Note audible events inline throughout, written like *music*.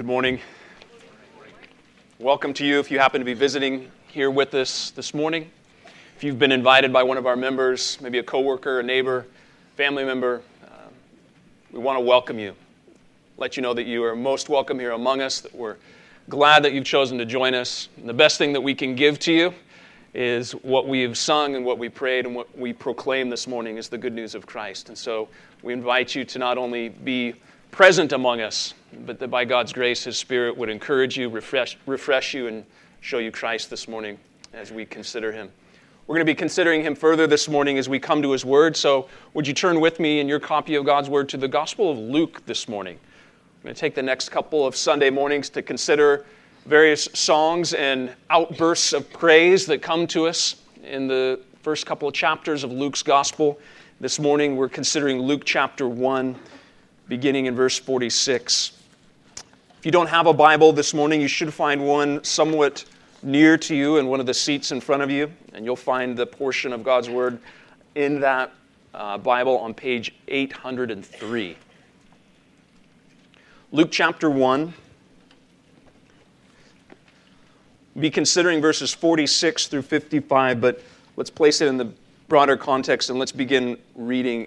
good morning. Welcome to you if you happen to be visiting here with us this morning. If you've been invited by one of our members, maybe a coworker, a neighbor, family member, uh, we want to welcome you. Let you know that you are most welcome here among us, that we're glad that you've chosen to join us. And the best thing that we can give to you is what we've sung and what we prayed and what we proclaim this morning is the good news of Christ. And so we invite you to not only be present among us, but that by God's grace, His Spirit would encourage you, refresh, refresh you, and show you Christ this morning as we consider Him. We're going to be considering Him further this morning as we come to His Word. So, would you turn with me in your copy of God's Word to the Gospel of Luke this morning? I'm going to take the next couple of Sunday mornings to consider various songs and outbursts of praise that come to us in the first couple of chapters of Luke's Gospel. This morning, we're considering Luke chapter 1, beginning in verse 46. If you don't have a Bible this morning, you should find one somewhat near to you in one of the seats in front of you, and you'll find the portion of God's Word in that uh, Bible on page 803. Luke chapter 1. We'll Be considering verses 46 through 55, but let's place it in the broader context and let's begin reading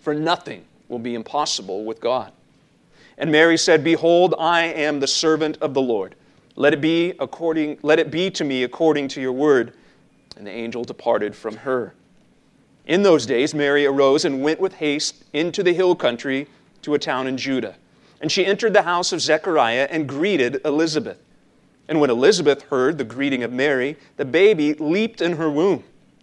For nothing will be impossible with God. And Mary said, Behold, I am the servant of the Lord. Let it be according let it be to me according to your word. And the angel departed from her. In those days Mary arose and went with haste into the hill country to a town in Judah. And she entered the house of Zechariah and greeted Elizabeth. And when Elizabeth heard the greeting of Mary, the baby leaped in her womb.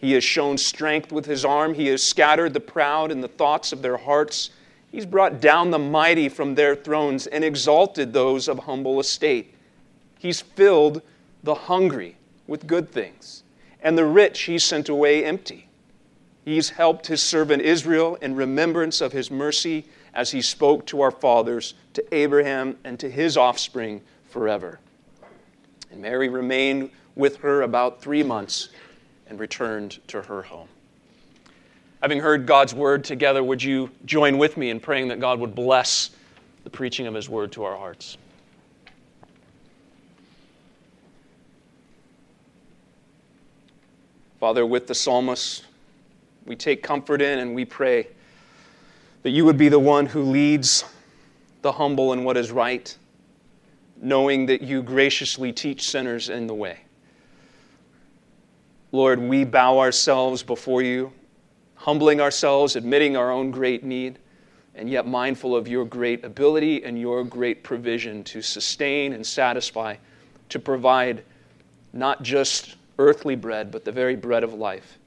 He has shown strength with his arm. He has scattered the proud in the thoughts of their hearts. He's brought down the mighty from their thrones and exalted those of humble estate. He's filled the hungry with good things, and the rich he sent away empty. He's helped his servant Israel in remembrance of his mercy as he spoke to our fathers, to Abraham, and to his offspring forever. And Mary remained with her about three months and returned to her home. Having heard God's word together, would you join with me in praying that God would bless the preaching of his word to our hearts? Father, with the psalmist, we take comfort in and we pray that you would be the one who leads the humble in what is right, knowing that you graciously teach sinners in the way. Lord, we bow ourselves before you, humbling ourselves, admitting our own great need, and yet mindful of your great ability and your great provision to sustain and satisfy, to provide not just earthly bread, but the very bread of life.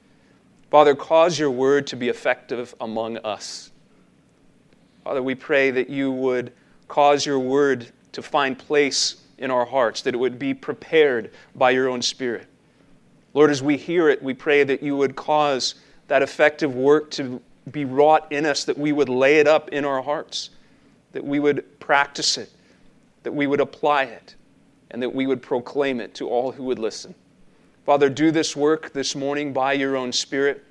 Father, cause your word to be effective among us. Father, we pray that you would cause your word to find place in our hearts, that it would be prepared by your own Spirit. Lord, as we hear it, we pray that you would cause that effective work to be wrought in us, that we would lay it up in our hearts, that we would practice it, that we would apply it, and that we would proclaim it to all who would listen. Father, do this work this morning by your own Spirit,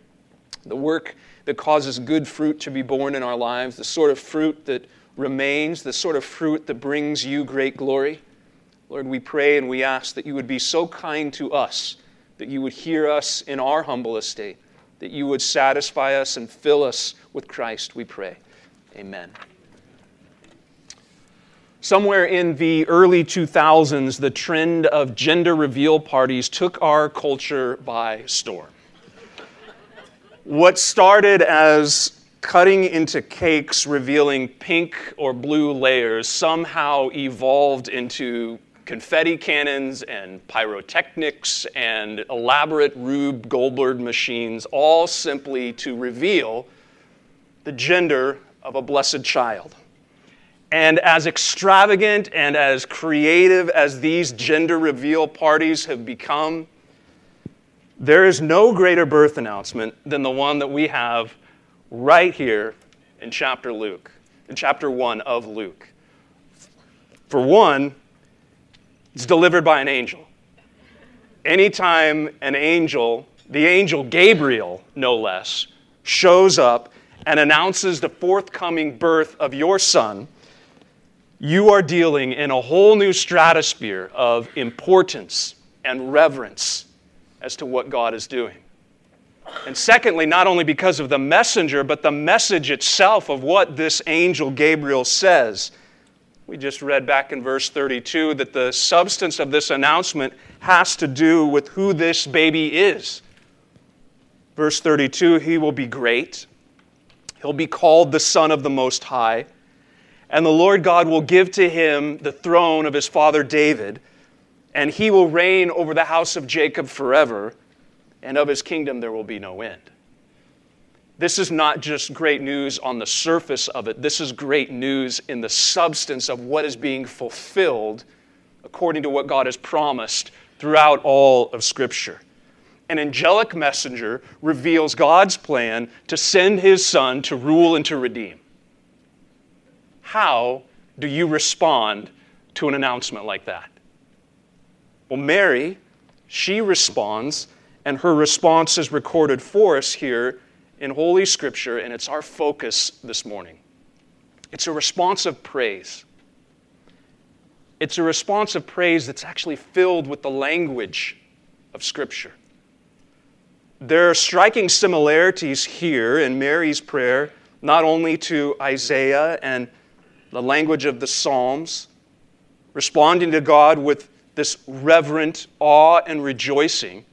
the work that causes good fruit to be born in our lives, the sort of fruit that remains, the sort of fruit that brings you great glory. Lord, we pray and we ask that you would be so kind to us that you would hear us in our humble estate, that you would satisfy us and fill us with Christ, we pray. Amen. Somewhere in the early 2000s, the trend of gender reveal parties took our culture by storm. what started as cutting into cakes revealing pink or blue layers somehow evolved into confetti cannons and pyrotechnics and elaborate Rube Goldberg machines, all simply to reveal the gender of a blessed child. And as extravagant and as creative as these gender reveal parties have become, there is no greater birth announcement than the one that we have right here in chapter Luke, in chapter 1 of Luke. For one, it's delivered by an angel. Anytime an angel, the angel Gabriel, no less, shows up and announces the forthcoming birth of your son, you are dealing in a whole new stratosphere of importance and reverence as to what God is doing. And secondly, not only because of the messenger, but the message itself of what this angel Gabriel says. We just read back in verse 32 that the substance of this announcement has to do with who this baby is. Verse 32 He will be great, he'll be called the Son of the Most High, and the Lord God will give to him the throne of his father David, and he will reign over the house of Jacob forever, and of his kingdom there will be no end. This is not just great news on the surface of it, this is great news in the substance of what is being fulfilled according to what God has promised throughout all of Scripture. An angelic messenger reveals God's plan to send his son to rule and to redeem. How do you respond to an announcement like that? Well, Mary, she responds, and her response is recorded for us here in Holy Scripture, and it's our focus this morning. It's a response of praise. It's a response of praise that's actually filled with the language of Scripture. There are striking similarities here in Mary's prayer, not only to Isaiah and the language of the Psalms, responding to God with this reverent awe and rejoicing,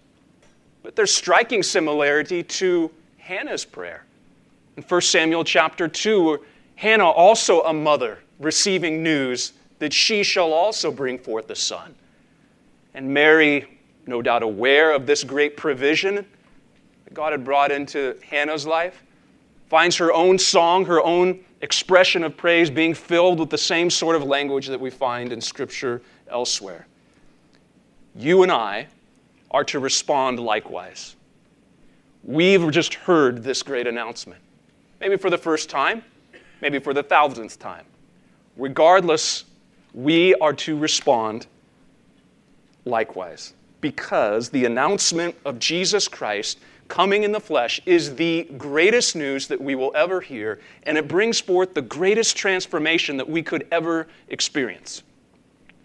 but there's striking similarity to Hannah's prayer. In 1 Samuel chapter 2, Hannah, also a mother, receiving news that she shall also bring forth a son. And Mary, no doubt aware of this great provision that God had brought into Hannah's life, finds her own song, her own expression of praise being filled with the same sort of language that we find in Scripture elsewhere. You and I are to respond likewise. We've just heard this great announcement. Maybe for the first time, maybe for the thousandth time. Regardless, we are to respond likewise because the announcement of Jesus Christ coming in the flesh is the greatest news that we will ever hear, and it brings forth the greatest transformation that we could ever experience.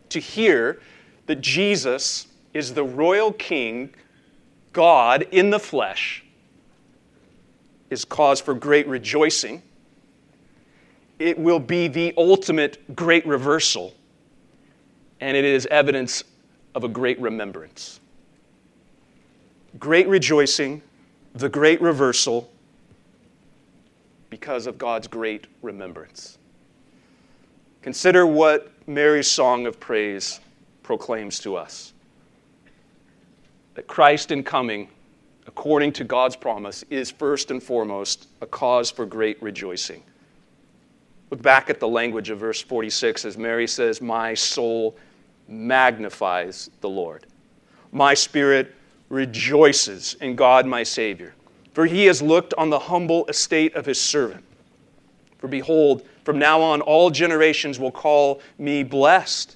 To hear that Jesus is the royal king God in the flesh is cause for great rejoicing. It will be the ultimate great reversal, and it is evidence of a great remembrance. Great rejoicing, the great reversal, because of God's great remembrance. Consider what Mary's song of praise proclaims to us that Christ in coming, according to God's promise, is first and foremost a cause for great rejoicing. Look back at the language of verse 46 as Mary says, My soul magnifies the Lord. My spirit rejoices in God my Savior, for he has looked on the humble estate of his servant. For behold, from now on all generations will call me blessed.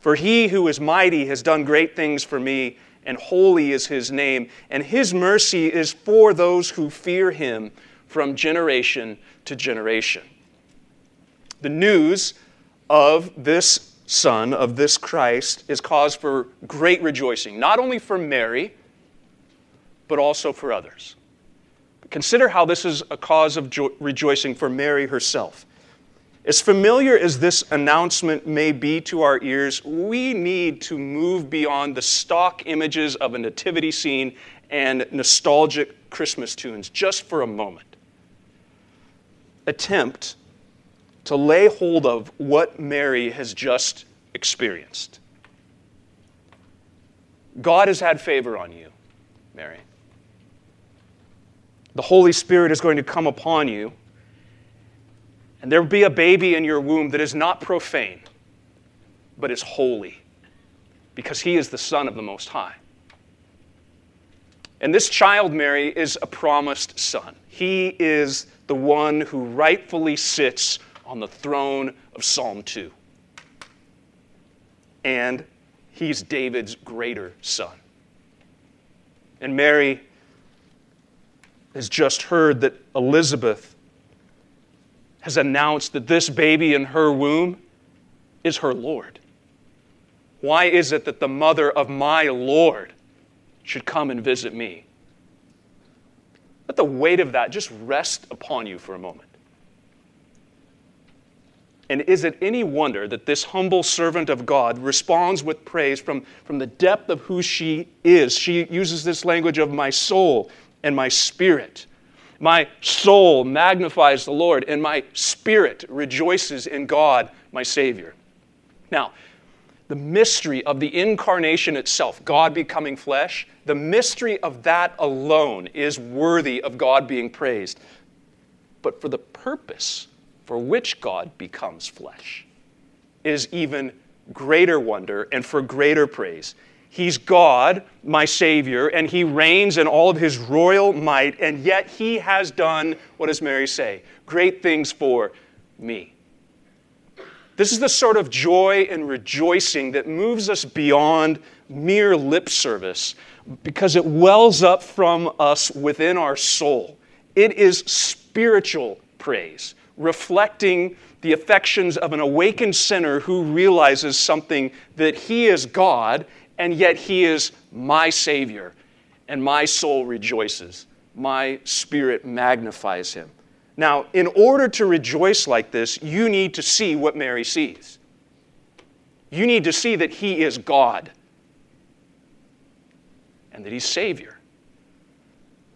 For he who is mighty has done great things for me, and holy is his name, and his mercy is for those who fear him from generation to generation. The news of this Son, of this Christ, is cause for great rejoicing, not only for Mary, but also for others. Consider how this is a cause of jo- rejoicing for Mary herself. As familiar as this announcement may be to our ears, we need to move beyond the stock images of a nativity scene and nostalgic Christmas tunes just for a moment. Attempt to lay hold of what Mary has just experienced. God has had favor on you, Mary. The Holy Spirit is going to come upon you, and there will be a baby in your womb that is not profane, but is holy, because he is the Son of the Most High. And this child, Mary, is a promised son. He is the one who rightfully sits on the throne of Psalm 2. And he's David's greater son. And Mary has just heard that Elizabeth has announced that this baby in her womb is her Lord. Why is it that the mother of my Lord should come and visit me? Let the weight of that just rest upon you for a moment. And is it any wonder that this humble servant of God responds with praise from, from the depth of who she is? She uses this language of my soul and my spirit. My soul magnifies the Lord, and my spirit rejoices in God, my Savior. Now, the mystery of the incarnation itself, God becoming flesh, the mystery of that alone is worthy of God being praised. But for the purpose for which God becomes flesh is even greater wonder and for greater praise. He's God, my Savior, and He reigns in all of His royal might, and yet He has done, what does Mary say? Great things for me. This is the sort of joy and rejoicing that moves us beyond mere lip service because it wells up from us within our soul. It is spiritual praise reflecting the affections of an awakened sinner who realizes something that he is God and yet he is my Savior, and my soul rejoices. My spirit magnifies him. Now, in order to rejoice like this, you need to see what Mary sees. You need to see that he is God and that he's Savior.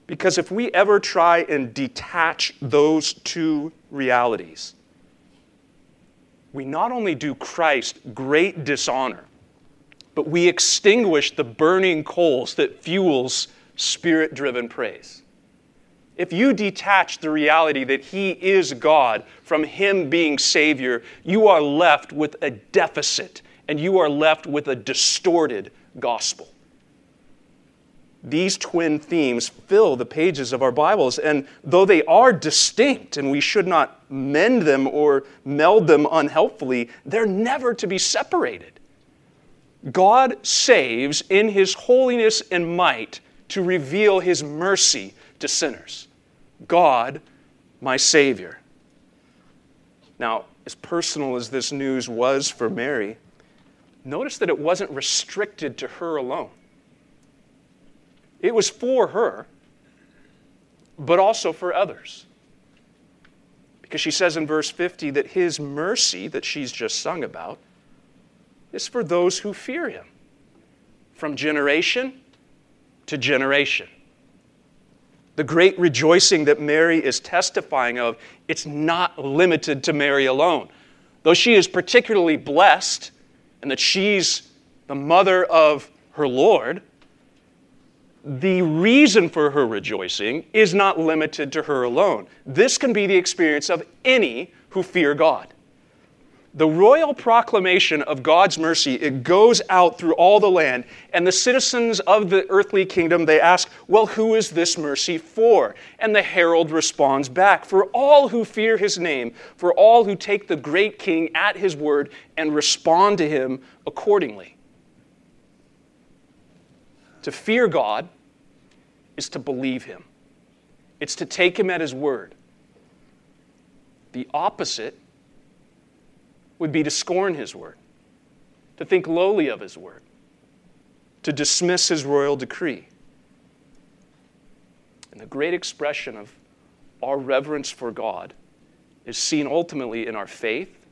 Because if we ever try and detach those two realities, we not only do Christ great dishonor, but we extinguish the burning coals that fuels spirit driven praise. If you detach the reality that He is God from Him being Savior, you are left with a deficit and you are left with a distorted gospel. These twin themes fill the pages of our Bibles, and though they are distinct and we should not mend them or meld them unhelpfully, they're never to be separated. God saves in His holiness and might to reveal His mercy to sinners. God, my Savior. Now, as personal as this news was for Mary, notice that it wasn't restricted to her alone. It was for her, but also for others. Because she says in verse 50 that his mercy that she's just sung about is for those who fear him from generation to generation. The great rejoicing that Mary is testifying of, it's not limited to Mary alone. Though she is particularly blessed and that she's the mother of her Lord, the reason for her rejoicing is not limited to her alone. This can be the experience of any who fear God. The royal proclamation of God's mercy, it goes out through all the land, and the citizens of the earthly kingdom, they ask, Well, who is this mercy for? And the herald responds back, For all who fear his name, for all who take the great king at his word and respond to him accordingly. To fear God is to believe Him, it's to take Him at His word. The opposite would be to scorn His word, to think lowly of His word, to dismiss His royal decree. And the great expression of our reverence for God is seen ultimately in our faith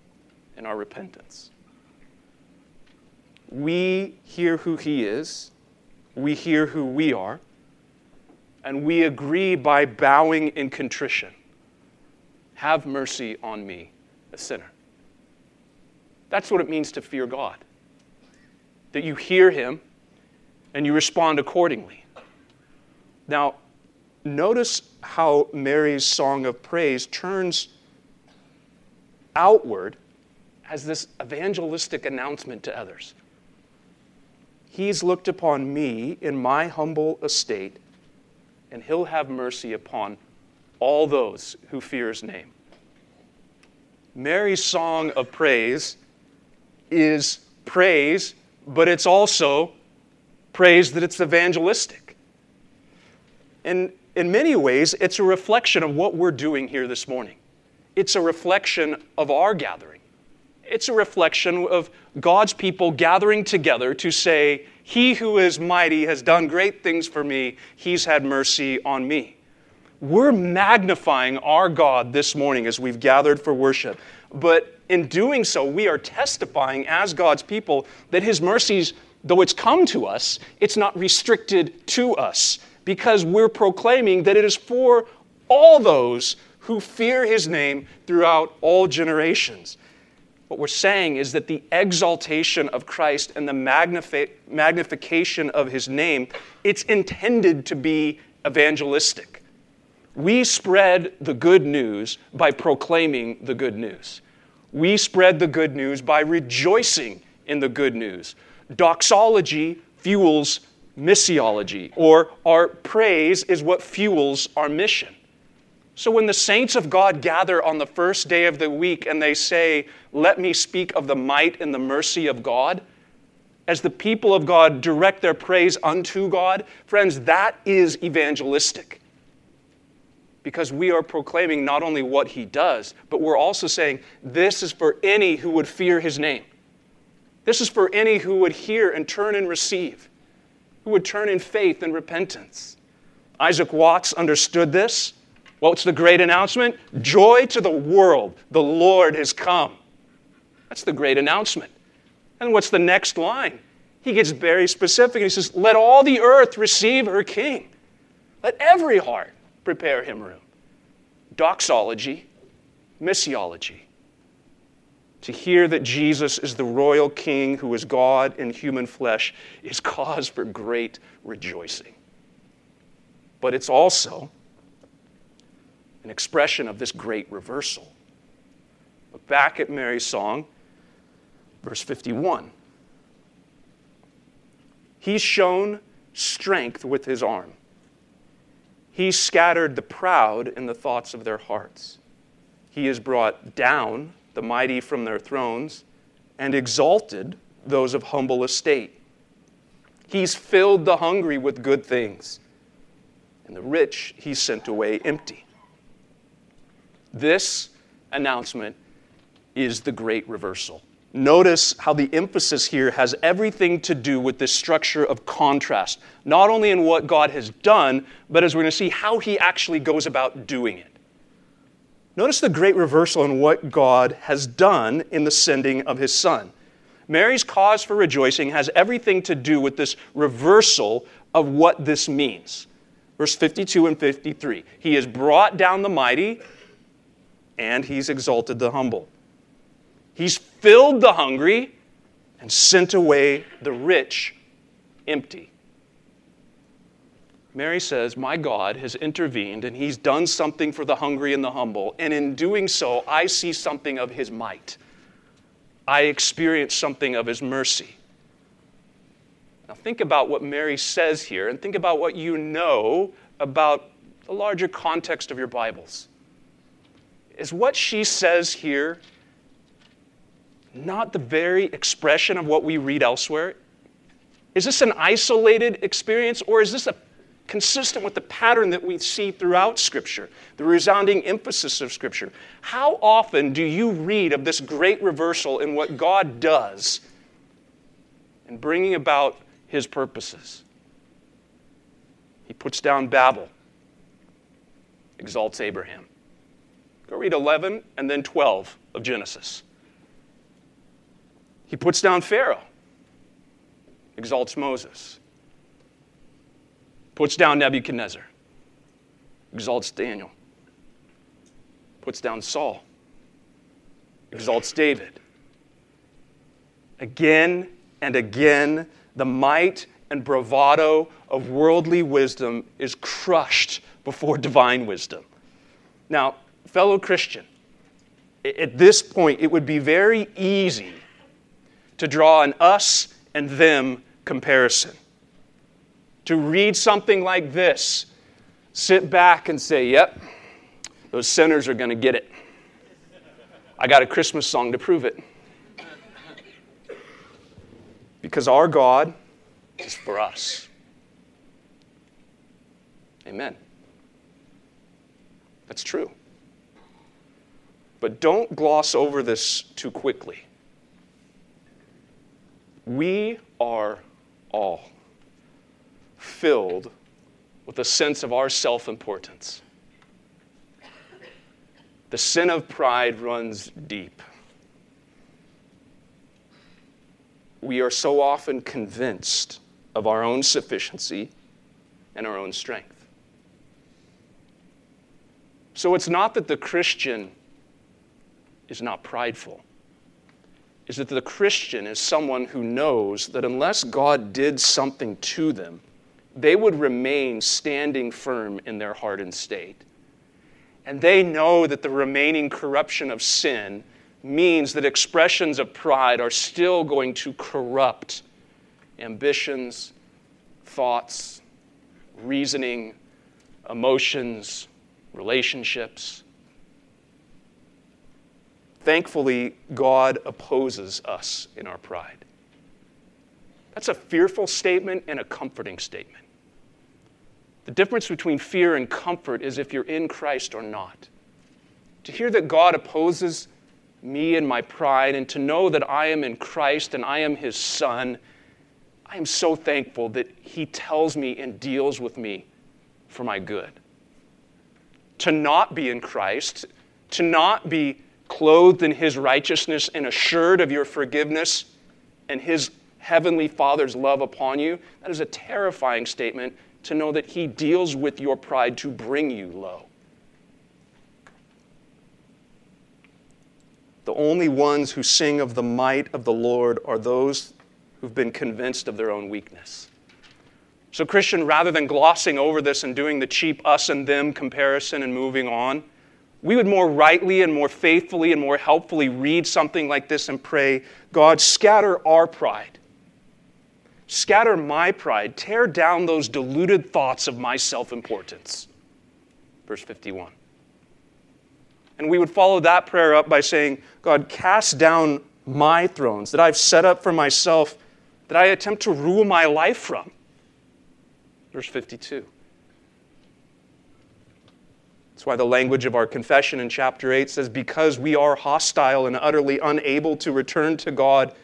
and our repentance. We hear who He is we hear who we are, and we agree by bowing in contrition Have mercy on me, a sinner. That's what it means to fear God. That you hear Him and you respond accordingly. Now, notice how Mary's song of praise turns outward as this evangelistic announcement to others. He's looked upon me in my humble estate, and he'll have mercy upon all those who fear his name. Mary's song of praise is praise, but it's also praise that it's evangelistic. And in many ways, it's a reflection of what we're doing here this morning. It's a reflection of our gathering. It's a reflection of God's people gathering together to say, He who is mighty has done great things for me. He's had mercy on me. We're magnifying our God this morning as we've gathered for worship. But in doing so, we are testifying as God's people that His mercies, though it's come to us, it's not restricted to us because we're proclaiming that it is for all those who fear His name throughout all generations. What we're saying is that the exaltation of Christ and the magnifi- magnification of his name, it's intended to be evangelistic. We spread the good news by proclaiming the good news. We spread the good news by rejoicing in the good news. Doxology fuels missiology, or our praise is what fuels our mission. So when the saints of God gather on the first day of the week and they say, Let me speak of the might and the mercy of God, as the people of God direct their praise unto God, friends, that is evangelistic. Because we are proclaiming not only what He does, but we're also saying, This is for any who would fear His name. This is for any who would hear and turn and receive, who would turn in faith and repentance. Isaac Watts understood this. What's the great announcement? Joy to the world. The Lord has come. That's the great announcement. And what's the next line? He gets very specific. He says, Let all the earth receive her king. Let every heart prepare him room. Doxology, missiology. To hear that Jesus is the royal king who is God in human flesh is *laughs* cause for great rejoicing. But it's also an expression of this great reversal. Look back at Mary's song, verse 51. He's shown strength with his arm. He scattered the proud in the thoughts of their hearts. He has brought down the mighty from their thrones and exalted those of humble estate. He's filled the hungry with good things, and the rich he sent away empty. This announcement is the great reversal. Notice how the emphasis here has everything to do with this structure of contrast, not only in what God has done, but as we're going to see, how he actually goes about doing it. Notice the great reversal in what God has done in the sending of his son. Mary's cause for rejoicing has everything to do with this reversal of what this means. Verse 52 and 53 He has brought down the mighty, and he's exalted the humble. He's filled the hungry and sent away the rich empty. Mary says, My God has intervened and he's done something for the hungry and the humble. And in doing so, I see something of his might. I experience something of his mercy. Now, think about what Mary says here and think about what you know about the larger context of your Bibles. Is what she says here not the very expression of what we read elsewhere? Is this an isolated experience, or is this a, consistent with the pattern that we see throughout Scripture, the resounding emphasis of Scripture? How often do you read of this great reversal in what God does in bringing about His purposes? He puts down Babel, exalts Abraham. Go read 11 and then 12 of Genesis. He puts down Pharaoh, exalts Moses, puts down Nebuchadnezzar, exalts Daniel, puts down Saul, exalts David. Again and again, the might and bravado of worldly wisdom is crushed before divine wisdom. Now, fellow Christian, at this point, it would be very easy to draw an us and them comparison. To read something like this, sit back and say, Yep, those sinners are going to get it. I got a Christmas song to prove it. Because our God is for us. Amen. That's true. But don't gloss over this too quickly. We are all filled with a sense of our self importance. The sin of pride runs deep. We are so often convinced of our own sufficiency and our own strength. So it's not that the Christian is not prideful is that the Christian is someone who knows that unless God did something to them, they would remain standing firm in their hardened state. And they know that the remaining corruption of sin means that expressions of pride are still going to corrupt ambitions, thoughts, reasoning, emotions, relationships. Thankfully, God opposes us in our pride. That's a fearful statement and a comforting statement. The difference between fear and comfort is if you're in Christ or not. To hear that God opposes me and my pride, and to know that I am in Christ and I am His Son, I am so thankful that He tells me and deals with me for my good. To not be in Christ, to not be clothed in his righteousness and assured of your forgiveness and his heavenly Father's love upon you, that is a terrifying statement to know that he deals with your pride to bring you low. The only ones who sing of the might of the Lord are those who've been convinced of their own weakness. So, Christian, rather than glossing over this and doing the cheap us and them comparison and moving on, we would more rightly and more faithfully and more helpfully read something like this and pray, God, scatter our pride. Scatter my pride. Tear down those deluded thoughts of my self importance. Verse 51. And we would follow that prayer up by saying, God, cast down my thrones that I've set up for myself, that I attempt to rule my life from. Verse 52. That's why the language of our confession in chapter 8 says, Because we are hostile and utterly unable to return to God,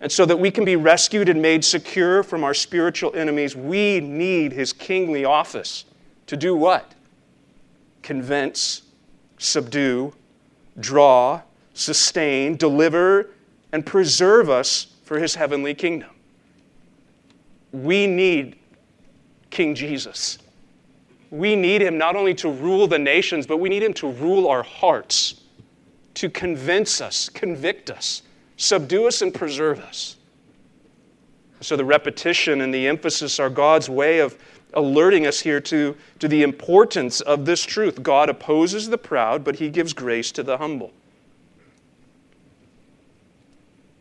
and so that we can be rescued and made secure from our spiritual enemies, we need his kingly office to do what? Convince, subdue, draw, sustain, deliver, and preserve us for his heavenly kingdom. We need King Jesus. We need him not only to rule the nations, but we need him to rule our hearts, to convince us, convict us, subdue us, and preserve us. So the repetition and the emphasis are God's way of alerting us here to, to the importance of this truth. God opposes the proud, but he gives grace to the humble.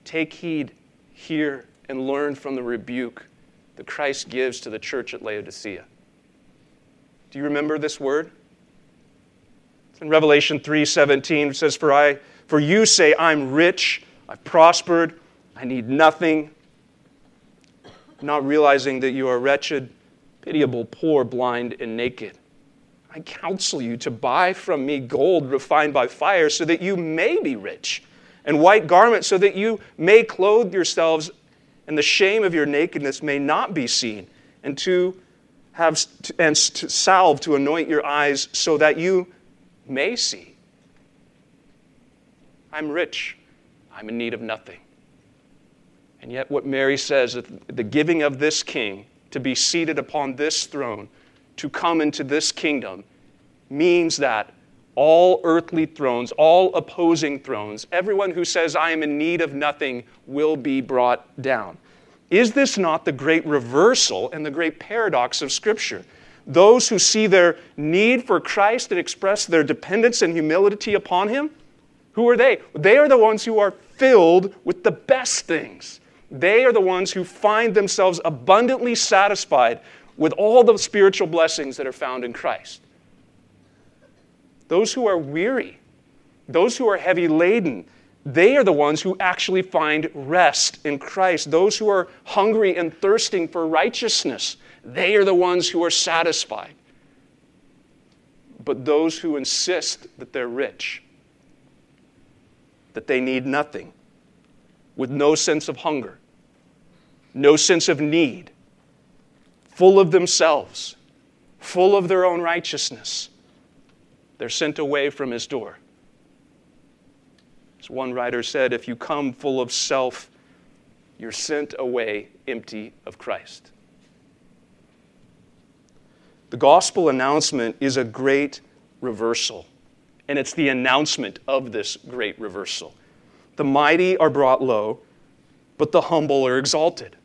Take heed, hear, and learn from the rebuke that Christ gives to the church at Laodicea. Do you remember this word? It's in Revelation 3:17 it says for I for you say I'm rich, I've prospered, I need nothing, not realizing that you are wretched, pitiable, poor, blind and naked. I counsel you to buy from me gold refined by fire so that you may be rich, and white garments so that you may clothe yourselves and the shame of your nakedness may not be seen, and to have and salve to anoint your eyes so that you may see. I'm rich. I'm in need of nothing. And yet, what Mary says, the giving of this king to be seated upon this throne, to come into this kingdom, means that all earthly thrones, all opposing thrones, everyone who says, I am in need of nothing, will be brought down. Is this not the great reversal and the great paradox of Scripture? Those who see their need for Christ and express their dependence and humility upon Him, who are they? They are the ones who are filled with the best things. They are the ones who find themselves abundantly satisfied with all the spiritual blessings that are found in Christ. Those who are weary, those who are heavy laden, they are the ones who actually find rest in Christ. Those who are hungry and thirsting for righteousness, they are the ones who are satisfied. But those who insist that they're rich, that they need nothing, with no sense of hunger, no sense of need, full of themselves, full of their own righteousness, they're sent away from his door. As one writer said, if you come full of self, you're sent away empty of Christ. The gospel announcement is a great reversal, and it's the announcement of this great reversal. The mighty are brought low, but the humble are exalted.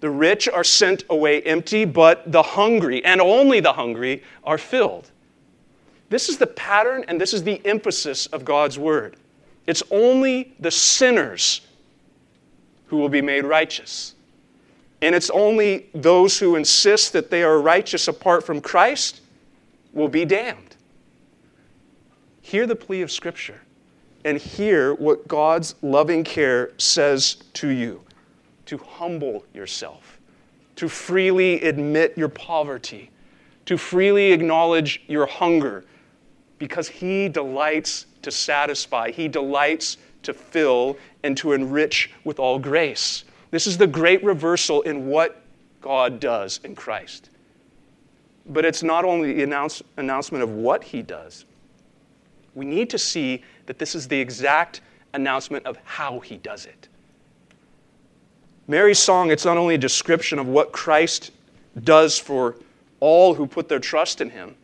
The rich are sent away empty, but the hungry, and only the hungry, are filled. This is the pattern and this is the emphasis of God's word. It's only the sinners who will be made righteous. And it's only those who insist that they are righteous apart from Christ will be damned. Hear the plea of Scripture and hear what God's loving care says to you to humble yourself, to freely admit your poverty, to freely acknowledge your hunger, because He delights to satisfy, He delights to fill and to enrich with all grace. This is the great reversal in what God does in Christ. But it's not only the announce, announcement of what He does, we need to see that this is the exact announcement of how He does it. Mary's song, it's not only a description of what Christ does for all who put their trust in Him,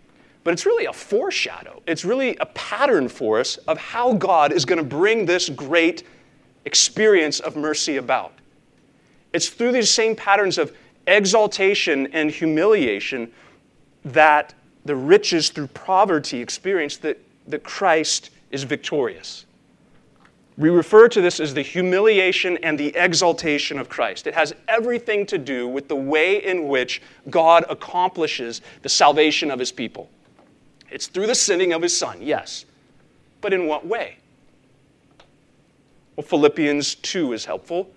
but it's really a foreshadow. It's really a pattern for us of how God is going to bring this great experience of mercy about. It's through these same patterns of exaltation and humiliation that the riches through poverty experience that, that Christ is victorious. We refer to this as the humiliation and the exaltation of Christ. It has everything to do with the way in which God accomplishes the salvation of his people. It's through the sending of his son, yes. But in what way? Well, Philippians 2 is helpful.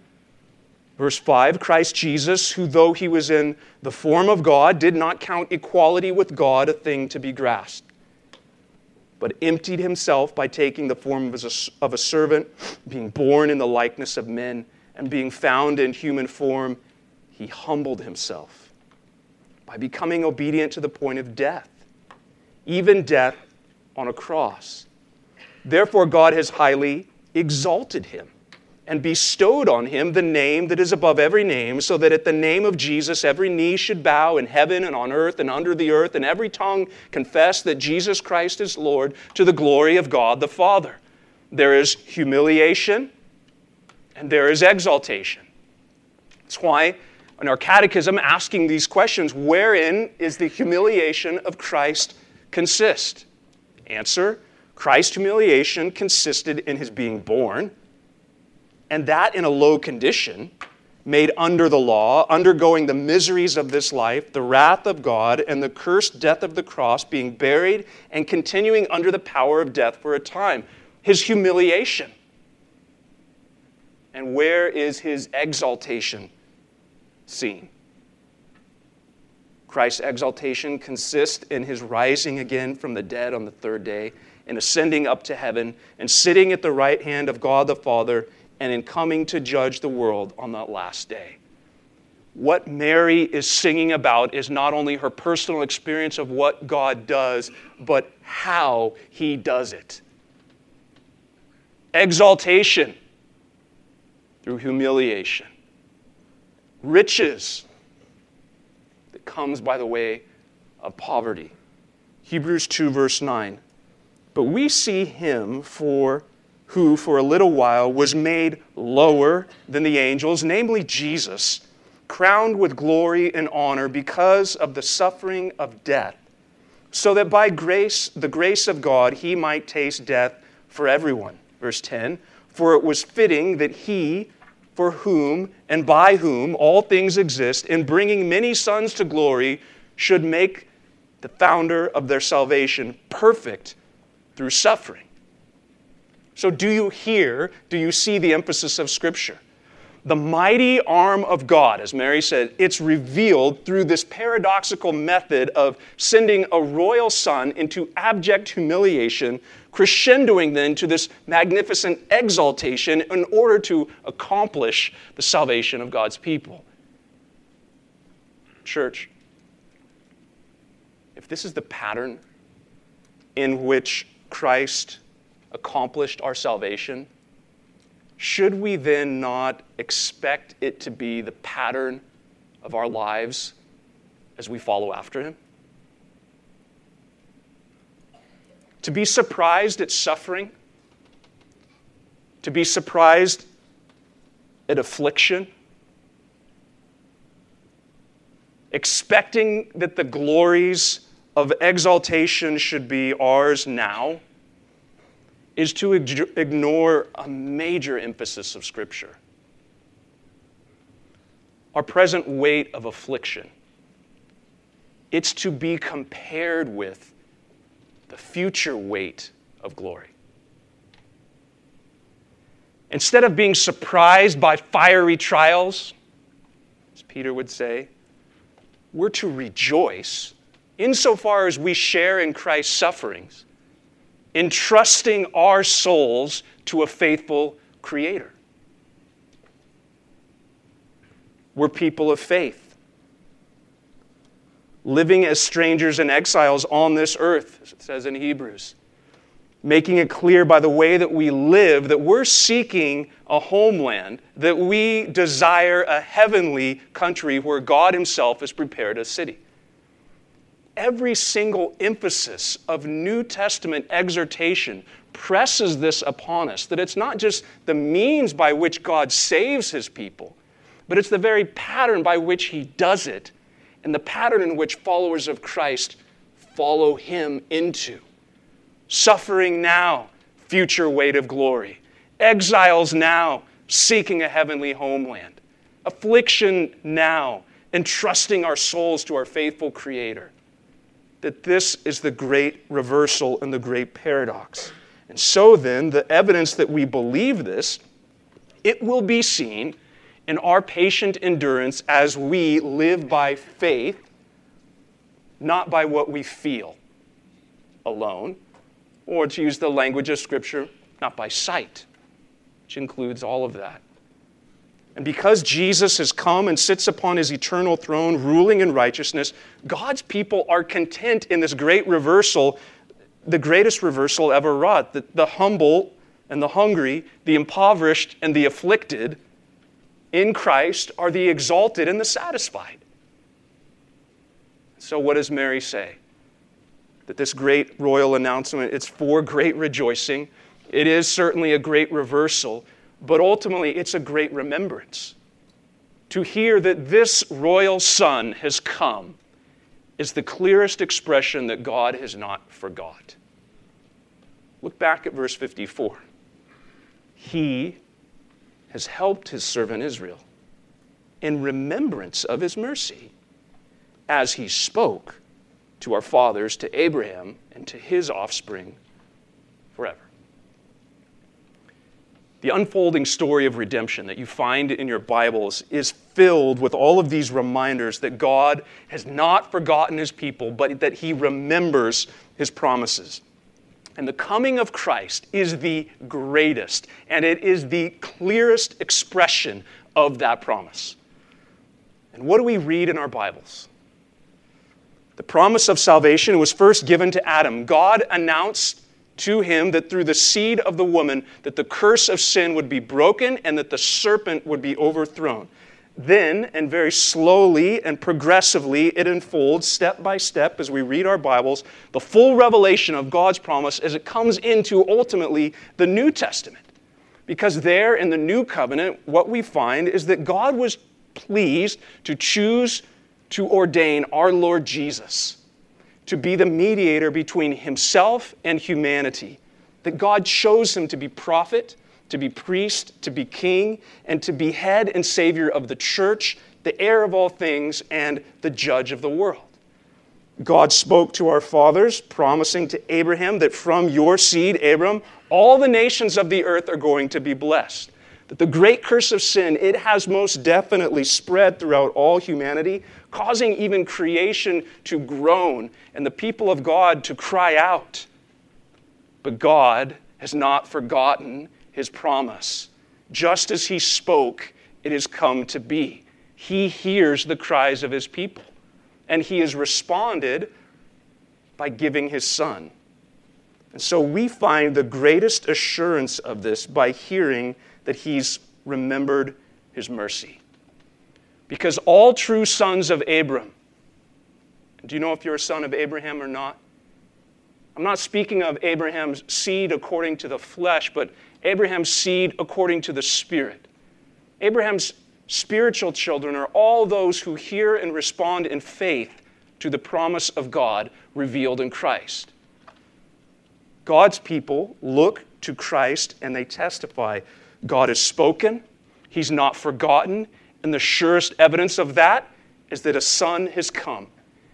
Verse 5 Christ Jesus, who though he was in the form of God, did not count equality with God a thing to be grasped, but emptied himself by taking the form of a, of a servant, being born in the likeness of men, and being found in human form, he humbled himself by becoming obedient to the point of death, even death on a cross. Therefore, God has highly exalted him and bestowed on him the name that is above every name, so that at the name of Jesus every knee should bow in heaven and on earth and under the earth, and every tongue confess that Jesus Christ is Lord to the glory of God the Father. There is humiliation and there is exaltation. That's why in our catechism asking these questions wherein is the humiliation of Christ consist? Answer Christ's humiliation consisted in his being born and that in a low condition, made under the law, undergoing the miseries of this life, the wrath of God, and the cursed death of the cross, being buried and continuing under the power of death for a time. His humiliation. And where is his exaltation seen? Christ's exaltation consists in his rising again from the dead on the third day and ascending up to heaven and sitting at the right hand of God the Father and in coming to judge the world on that last day. What Mary is singing about is not only her personal experience of what God does, but how he does it. Exaltation through humiliation, riches that comes by the way of poverty. Hebrews 2, verse 9. But we see him for who for a little while was made lower than the angels, namely Jesus, crowned with glory and honor because of the suffering of death, so that by grace, the grace of God, he might taste death for everyone. Verse 10 For it was fitting that he, for whom and by whom all things exist, in bringing many sons to glory, should make the founder of their salvation perfect through suffering. So, do you hear, do you see the emphasis of Scripture? The mighty arm of God, as Mary said, it's revealed through this paradoxical method of sending a royal son into abject humiliation, crescendoing then to this magnificent exaltation in order to accomplish the salvation of God's people. Church, if this is the pattern in which Christ accomplished our salvation, should we then not expect it to be the pattern of our lives as we follow after Him? To be surprised at suffering, to be surprised at affliction, expecting that the glories of exaltation should be ours now is to ignore a major emphasis of Scripture. Our present weight of affliction. It's to be compared with the future weight of glory. Instead of being surprised by fiery trials, as Peter would say, we're to rejoice insofar as we share in Christ's sufferings entrusting our souls to a faithful Creator. We're people of faith, living as strangers and exiles on this earth, as it says in Hebrews, making it clear by the way that we live that we're seeking a homeland, that we desire a heavenly country where God Himself has prepared a city every single emphasis of New Testament exhortation presses this upon us that it's not just the means by which God saves his people, but it's the very pattern by which he does it and the pattern in which followers of Christ follow him into. Suffering now, future weight of glory. Exiles now, seeking a heavenly homeland. Affliction now, entrusting our souls to our faithful Creator that this is the great reversal and the great paradox. And so then, the evidence that we believe this, it will be seen in our patient endurance as we live by faith, not by what we feel alone or to use the language of Scripture, not by sight, which includes all of that. And because Jesus has come and sits upon his eternal throne, ruling in righteousness, God's people are content in this great reversal, the greatest reversal ever wrought. That the humble and the hungry, the impoverished and the afflicted in Christ are the exalted and the satisfied. So, what does Mary say? That this great royal announcement, it's for great rejoicing. It is certainly a great reversal, but ultimately it's a great remembrance. To hear that this royal son has come is the clearest expression that God has not forgot. Look back at verse 54. He has helped his servant Israel in remembrance of his mercy, as he spoke to our fathers, to Abraham, and to his offspring forever. The unfolding story of redemption that you find in your Bibles is filled with all of these reminders that God has not forgotten his people, but that he remembers his promises. And the coming of Christ is the greatest, and it is the clearest expression of that promise. And what do we read in our Bibles? The promise of salvation was first given to Adam. God announced to him that through the seed of the woman that the curse of sin would be broken and that the serpent would be overthrown. Then, and very slowly and progressively, it unfolds step by step as we read our Bibles, the full revelation of God's promise as it comes into ultimately the New Testament. Because there in the New Covenant, what we find is that God was pleased to choose to ordain our Lord Jesus to be the mediator between himself and humanity. That God chose him to be prophet, to be priest, to be king, and to be head and savior of the church, the heir of all things, and the judge of the world. God spoke to our fathers, promising to Abraham that from your seed, Abram, all the nations of the earth are going to be blessed. That the great curse of sin, it has most definitely spread throughout all humanity, causing even creation to groan and the people of God to cry out. But God has not forgotten his promise. Just as he spoke, it has come to be. He hears the cries of his people, and he has responded by giving his son. And so we find the greatest assurance of this by hearing that he's remembered his mercy. Because all true sons of Abram, do you know if you're a son of Abraham or not? I'm not speaking of Abraham's seed according to the flesh, but Abraham's seed according to the Spirit. Abraham's spiritual children are all those who hear and respond in faith to the promise of God revealed in Christ. God's people look to Christ and they testify God has spoken, He's not forgotten, and the surest evidence of that is that a son has come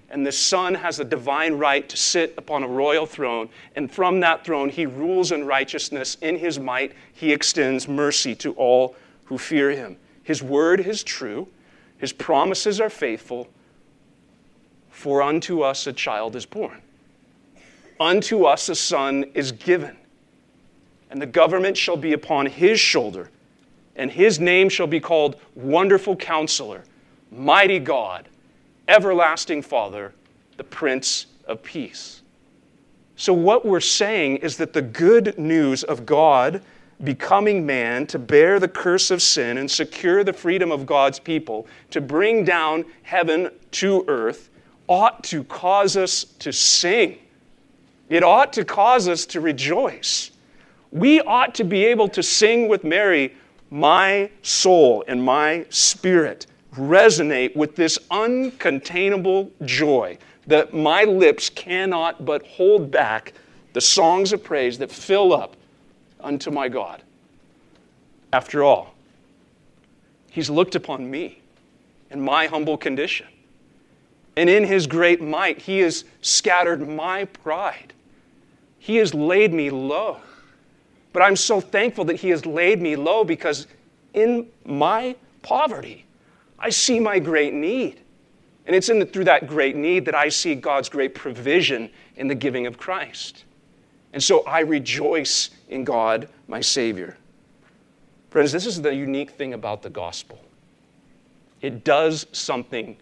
and the Son has a divine right to sit upon a royal throne. And from that throne, he rules in righteousness. In his might, he extends mercy to all who fear him. His word is true, his promises are faithful. For unto us a child is born, unto us a son is given, and the government shall be upon his shoulder, and his name shall be called Wonderful Counselor, Mighty God everlasting Father, the Prince of Peace. So, what we're saying is that the good news of God becoming man to bear the curse of sin and secure the freedom of God's people, to bring down heaven to earth, ought to cause us to sing. It ought to cause us to rejoice. We ought to be able to sing with Mary, My soul and my spirit resonate with this uncontainable joy that my lips cannot but hold back the songs of praise that fill up unto my God. After all, He's looked upon me in my humble condition. And in His great might, He has scattered my pride. He has laid me low. But I'm so thankful that He has laid me low because in my poverty, I see my great need. And it's in the, through that great need that I see God's great provision in the giving of Christ. And so I rejoice in God, my Savior. Friends, this is the unique thing about the gospel it does something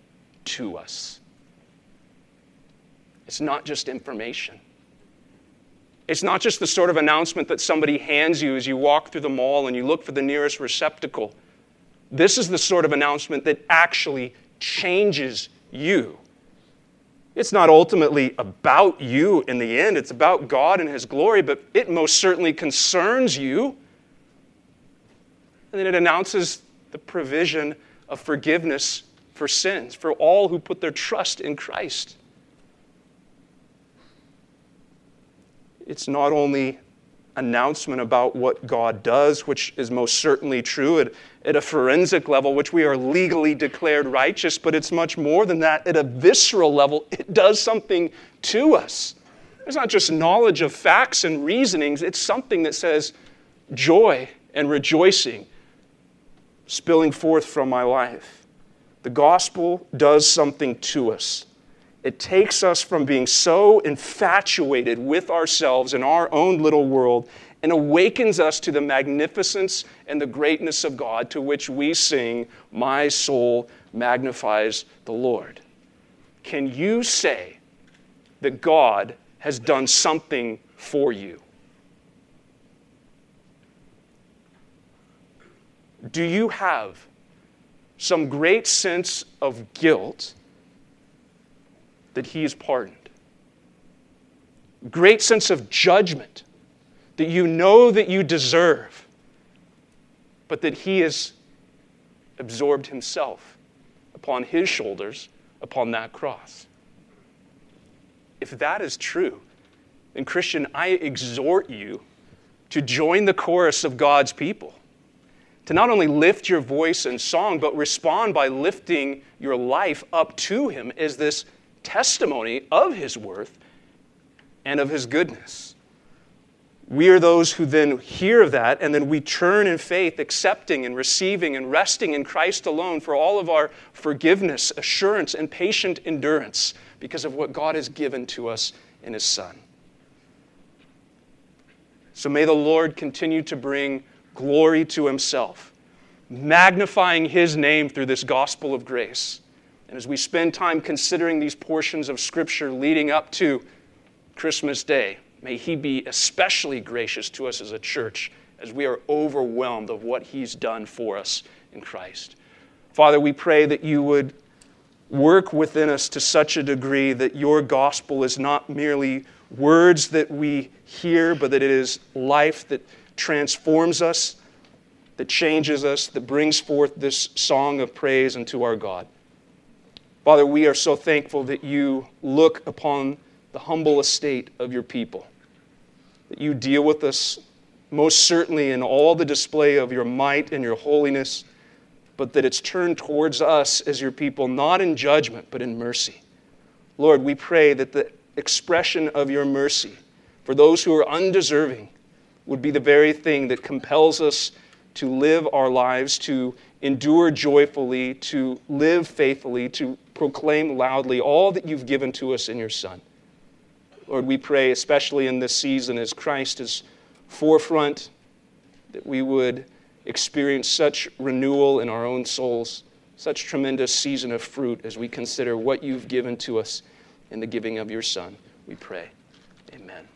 to us. It's not just information. It's not just the sort of announcement that somebody hands you as you walk through the mall and you look for the nearest receptacle. This is the sort of announcement that actually changes you. It's not ultimately about you in the end, it's about God and His glory, but it most certainly concerns you. And then it announces the provision of forgiveness for sins for all who put their trust in Christ. It's not only announcement about what God does, which is most certainly true at, at a forensic level, which we are legally declared righteous, but it's much more than that. At a visceral level, it does something to us. It's not just knowledge of facts and reasonings, it's something that says joy and rejoicing spilling forth from my life. The gospel does something to us. It takes us from being so infatuated with ourselves and our own little world and awakens us to the magnificence and the greatness of God, to which we sing, My soul magnifies the Lord. Can you say that God has done something for you? Do you have some great sense of guilt? That he is pardoned. Great sense of judgment that you know that you deserve, but that he has absorbed himself upon his shoulders upon that cross. If that is true, then, Christian, I exhort you to join the chorus of God's people. To not only lift your voice in song, but respond by lifting your life up to Him as this testimony of his worth and of his goodness. We are those who then hear of that, and then we turn in faith, accepting and receiving and resting in Christ alone for all of our forgiveness, assurance, and patient endurance because of what God has given to us in His Son. So may the Lord continue to bring glory to Himself, magnifying His name through this gospel of grace and as we spend time considering these portions of Scripture leading up to Christmas Day, may He be especially gracious to us as a church as we are overwhelmed of what He's done for us in Christ. Father, we pray that you would work within us to such a degree that your gospel is not merely words that we hear, but that it is life that transforms us, that changes us, that brings forth this song of praise unto our God. Father, we are so thankful that you look upon the humble estate of your people, that you deal with us most certainly in all the display of your might and your holiness, but that it's turned towards us as your people, not in judgment, but in mercy. Lord, we pray that the expression of your mercy for those who are undeserving would be the very thing that compels us to live our lives, to endure joyfully, to live faithfully, to proclaim loudly all that you've given to us in your Son. Lord, we pray, especially in this season as Christ is forefront, that we would experience such renewal in our own souls, such tremendous season of fruit as we consider what you've given to us in the giving of your Son. We pray. Amen.